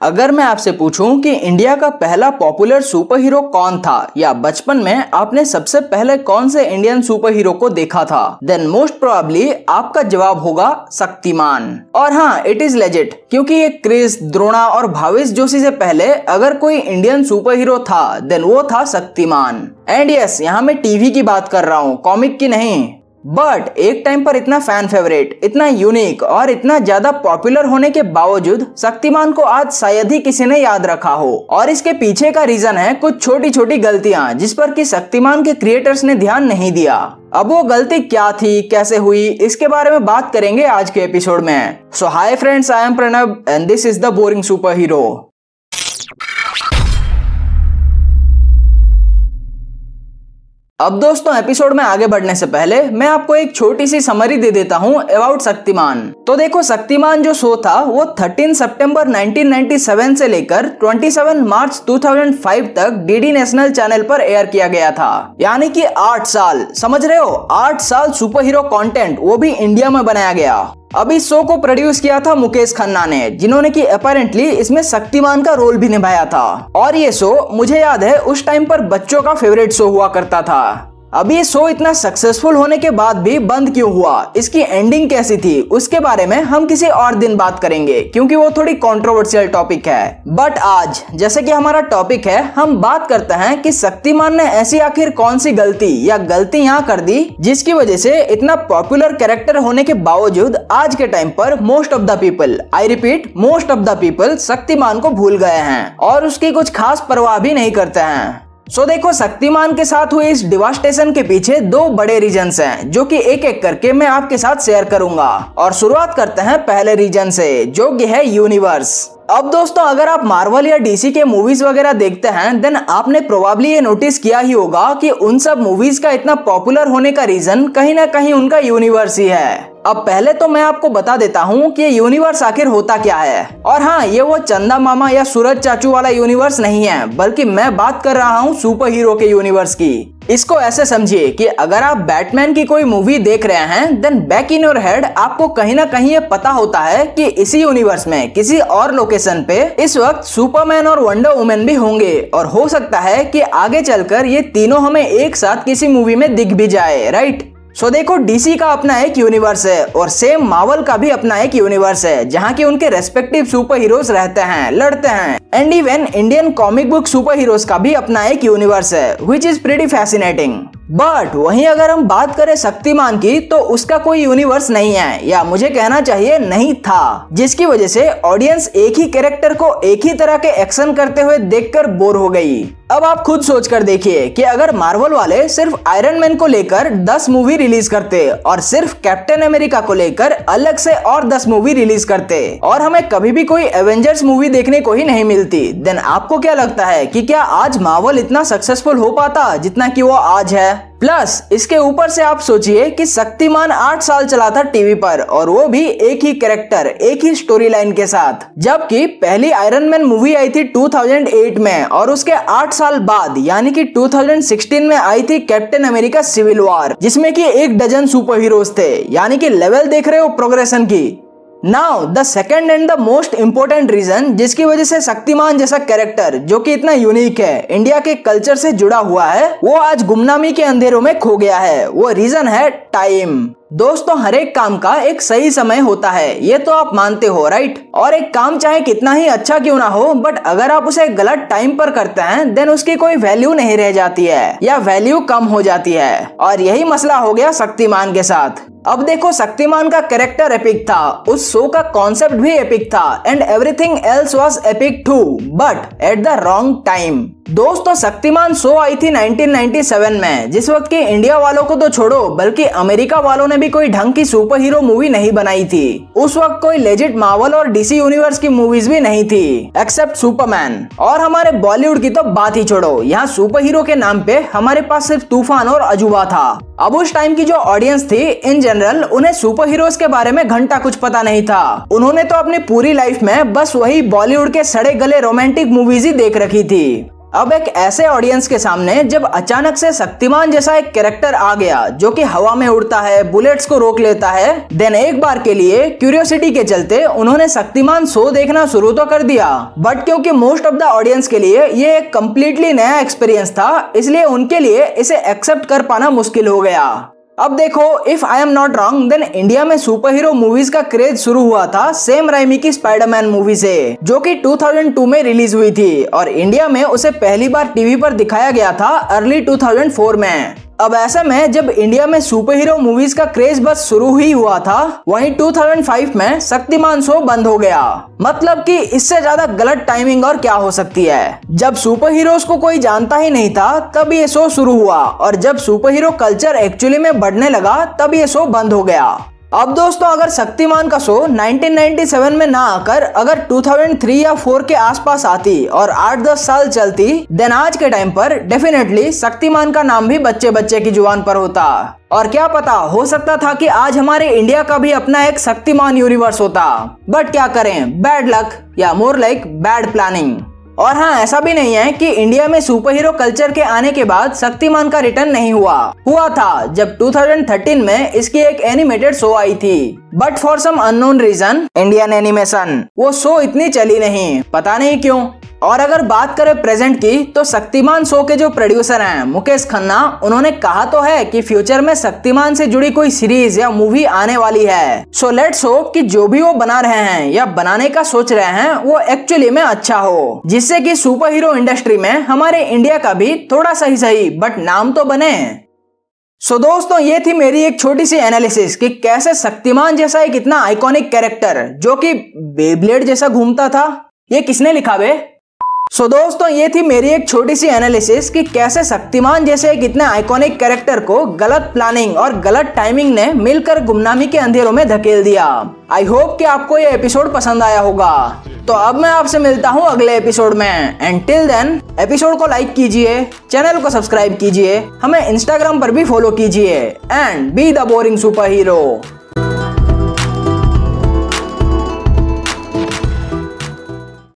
अगर मैं आपसे पूछूँ कि इंडिया का पहला पॉपुलर सुपर हीरो कौन था या बचपन में आपने सबसे पहले कौन से इंडियन सुपर हीरो को देखा था देन मोस्ट प्रोबेबली आपका जवाब होगा शक्तिमान। और हाँ इट इज़ लेजिट क्योंकि ये क्रिस द्रोणा और भाविश जोशी से पहले अगर कोई इंडियन सुपर हीरो था देन वो था शक्तिमान। एंड यस yes, यहाँ मैं टीवी की बात कर रहा हूँ कॉमिक की नहीं। बट एक टाइम पर इतना फ़ैन फेवरेट इतना यूनिक और इतना ज़्यादा पॉपुलर होने के बावजूद शक्तिमान को आज शायद ही किसी ने याद रखा हो। और इसके पीछे का रीजन है कुछ छोटी छोटी गलतियाँ, जिस पर कि शक्तिमान के क्रिएटर्स ने ध्यान नहीं दिया। अब वो गलती क्या थी, कैसे हुई, इसके बारे में बात करेंगे आज के एपिसोड में। So hi friends I am Pranab and this is the boring super hero अब दोस्तों एपिसोड में आगे बढ़ने से पहले मैं आपको एक छोटी सी समरी दे देता हूँ अबाउट शक्तिमान। तो देखो, शक्तिमान जो शो था, वो 13 सितंबर 1997 से लेकर 27 मार्च 2005 तक डीडी नेशनल चैनल पर एयर किया गया था। यानी कि आठ साल। समझ रहे हो? आठ साल सुपर हीरो कंटेंट वो भी इंडिया में बनाया गया। अब इस शो को प्रोड्यूस किया था मुकेश खन्ना ने, जिन्होंने कि अपेरेंटली इसमें शक्तिमान का रोल भी निभाया था। और ये शो, मुझे याद है, उस टाइम पर बच्चों का फेवरेट शो हुआ करता था। अब ये शो इतना सक्सेसफुल होने के बाद भी बंद क्यों हुआ? इसकी एंडिंग कैसी थी? उसके बारे में हम किसी और दिन बात करेंगे, क्योंकि वो थोड़ी कंट्रोवर्शियल टॉपिक है। बट आज, जैसे कि हमारा टॉपिक है, हम बात करते हैं कि शक्तिमान ने ऐसी आखिर कौन सी गलती या गलती यहाँ कर दी, जिसकी वजह से इतना पॉपुलर कैरेक्टर होने के बावजूद आज के टाइम पर most of the people I repeat most of the people Shaktimaan को भूल गए हैं और उसकी कुछ खास परवाह भी नहीं करते हैं। सो so देखो, शक्तिमान के साथ हुए इस डिवास्टेशन के पीछे दो बड़े रीजन हैं, जो कि एक एक करके मैं आपके साथ शेयर करूँगा। और शुरुआत करते हैं पहले रीजन से, जो कि है यूनिवर्स अब दोस्तों, अगर आप मार्वल या डीसी के मूवीज़ वगैरह देखते हैं देन आपने प्रोबेबली ये नोटिस किया ही होगा कि उन सब मूवीज़ का इतना पॉपुलर होने का रीजन कहीं ना कहीं उनका यूनिवर्स ही है। अब पहले तो मैं आपको बता देता हूँ कि ये यूनिवर्स आखिर होता क्या है। और हाँ ये वो चंदा मामा या सूरज चाचू वाला यूनिवर्स नहीं है, बल्कि मैं बात कर रहा हूँ सुपर हीरो के यूनिवर्स की। इसको ऐसे समझिए कि अगर आप बैटमैन की कोई मूवी देख रहे हैं then back in your head आपको कहीं ना कहीं ये पता होता है कि इसी यूनिवर्स में, किसी और लोकेशन पे इस वक्त सुपरमैन और वंडर वुमेन भी होंगे। और हो सकता है कि आगे चलकर ये तीनों हमें एक साथ किसी मूवी में दिख भी जाए राइट सो so, देखो डीसी का अपना एक यूनिवर्स है और सेम मावल का भी अपना एक यूनिवर्स है जहाँ के उनके रेस्पेक्टिव सुपर हीरोज रहते हैं लड़ते हैं। And even Indian comic book super heroes का भी अपना एक यूनिवर्स है which is pretty fascinating but वहीं अगर हम बात करें शक्तिमान की तो उसका कोई यूनिवर्स नहीं है या मुझे कहना चाहिए नहीं था जिसकी वजह से ऑडियंस एक ही कैरेक्टर को एक ही तरह के एक्शन करते हुए देखकर बोर हो गई। अब आप खुद सोच कर देखिए कि अगर मार्वल वाले सिर्फ़ आयरन मैन को लेकर 10 मूवी रिलीज़ करते और सिर्फ़ कैप्टन अमेरिका को लेकर अलग से और 10 मूवी रिलीज़ करते और हमें कभी भी कोई एवेंजर्स मूवी देखने को ही नहीं मिलती देन आपको क्या लगता है कि क्या आज मार्वल इतना सक्सेसफुल हो पाता जितना कि वो आज है? प्लस इसके ऊपर से आप सोचिए कि शक्तिमान आठ साल चला था टीवी पर और वो भी एक ही कैरेक्टर, एक ही स्टोरी लाइन के साथ। जबकि पहली आयरन मैन मूवी आई थी 2008 में और उसके आठ साल बाद, यानी कि 2016 में आई थी कैप्टन अमेरिका सिविल वॉर जिसमें कि एक डजन सुपर हीरोज थे, यानी कि लेवल देख रहे हो प्रोग्रेशन की। Now the second and the most important reason जिसकी वजह से शक्तिमान जैसा कैरेक्टर जो कि इतना यूनिक है इंडिया के कल्चर से जुड़ा हुआ है, वो आज गुमनामी के अंधेरों में खो गया है। वो रीजन है टाइम दोस्तों, हर एक काम का एक सही समय होता है। ये तो आप मानते हो राइट और एक काम चाहे कितना ही अच्छा क्यों ना हो बट अगर आप उसे गलत टाइम पर करते हैं देन उसकी कोई वैल्यू नहीं रह जाती है, या वैल्यू कम हो जाती है। और यही मसला हो गया शक्तिमान के साथ। अब देखो, शक्तिमान का कैरेक्टर एपिक था। उस शो का कॉन्सेप्ट भी एपिक था and everything else was epic too but at the wrong time दोस्तों शक्तिमान शो आई थी 1997 में। जिस वक्त के इंडिया वालों को तो छोड़ो, बल्कि अमेरिका वालों ने भी कोई ढंग की सुपर हीरो मूवी नहीं बनाई थी। उस वक्त कोई लेजिट मावल और डीसी यूनिवर्स की मूवीज़ भी नहीं थी एक्सेप्ट सुपरमैन और हमारे बॉलीवुड की तो बात ही छोड़ो, यहाँ सुपर हीरो के नाम पे हमारे पास सिर्फ़ तूफ़ान और अजूबा था। अब उस टाइम की जो ऑडियंस थी इन जनरल उन्हें सुपर हीरोज के बारे में घंटा कुछ पता नहीं था। उन्होंने तो अपनी पूरी लाइफ में बस वही बॉलीवुड के सड़े गले रोमांटिक मूवीज़ ही देख रखी थी। अब एक ऐसे ऑडियंस के सामने जब अचानक से शक्तिमान जैसा एक कैरेक्टर आ गया, जो कि हवा में उड़ता है बुलेट्स को रोक लेता है देन एक बार के लिए क्यूरियोसिटी के चलते उन्होंने शक्तिमान शो देखना शुरू तो कर दिया। बट क्योंकि मोस्ट ऑफ़ द ऑडियंस के लिए ये एक कम्प्लीटली नया एक्सपीरियंस था, इसलिए उनके लिए इसे एक्सेप्ट कर पाना मुश्किल हो गया। अब देखो if I am not wrong then India में सुपर हीरो मूवीज़ का क्रेज शुरू हुआ था सेम राइमी की स्पाइडरमैन मूवी से, जो कि 2002 में रिलीज़ हुई थी। और इंडिया में उसे पहली बार टीवी पर दिखाया गया था अर्ली 2004 में। अब ऐसे में जब इंडिया में सुपर हीरो मूवीज़ का क्रेज बस शुरू ही हुआ था, वहीं 2005 में शक्तिमान शो बंद हो गया। मतलब कि इससे ज़्यादा गलत टाइमिंग और क्या हो सकती है? जब सुपर हीरोज को कोई जानता ही नहीं था, तब ये शो शुरू हुआ। और जब सुपर हीरो कल्चर एक्चुअली में बढ़ने लगा, तब ये शो बंद हो गया। अब दोस्तों, अगर शक्तिमान का शो 1997 में ना आकर, अगर 2003 या 4 के आसपास आती और 8-10 साल चलती देन आज के टाइम पर डेफिनेटली शक्तिमान का नाम भी बच्चे बच्चे की ज़ुबान पर होता। और क्या पता, हो सकता था कि आज हमारे इंडिया का भी अपना एक शक्तिमान यूनिवर्स होता। बट क्या करें? बैड लक या मोर लाइक बैड प्लानिंग और हाँ ऐसा भी नहीं है कि इंडिया में सुपर हीरो कल्चर के आने के बाद शक्तिमान का रिटर्न नहीं हुआ। हुआ था, जब 2013 में इसकी एक एनिमेटेड शो आई थी। But for some unknown reason Indian animation वो शो इतनी चली नहीं। पता नहीं क्यों। और अगर बात करें प्रेजेंट की तो शक्तिमान शो के जो प्रोड्यूसर हैं मुकेश खन्ना उन्होंने कहा तो है कि फ्यूचर में शक्तिमान से जुड़ी कोई सीरीज़ या मूवी आने वाली है। सो लेट्स होप कि जो भी वो बना रहे हैं या बनाने का सोच रहे हैं वो एक्चुअली में अच्छा हो। जिससे कि सुपर हीरो इंडस्ट्री में हमारे इंडिया का भी थोड़ा सही सही बट नाम तो बने। सो so, दोस्तों ये थी मेरी एक छोटी सी एनालिसिस कि कैसे शक्तिमान जैसा एक इतना आइकॉनिक कैरेक्टर जो कि बेब्लेड जैसा घूमता था ये किसने लिखा बे? सो so, दोस्तों ये थी मेरी एक छोटी सी एनालिसिस कि कैसे शक्तिमान जैसे एक इतने आइकॉनिक कैरेक्टर को गलत प्लानिंग और गलत टाइमिंग ने मिलकर गुमनामी के अंधेरों में धकेल दिया। आई होप कि आपको ये एपिसोड पसंद आया होगा। तो अब मैं आपसे मिलता हूँ अगले एपिसोड में। एंड टिल देन एपिसोड को लाइक कीजिए चैनल को सब्सक्राइब कीजिए हमें इंस्टाग्राम पर भी फॉलो कीजिए and be the boring super hero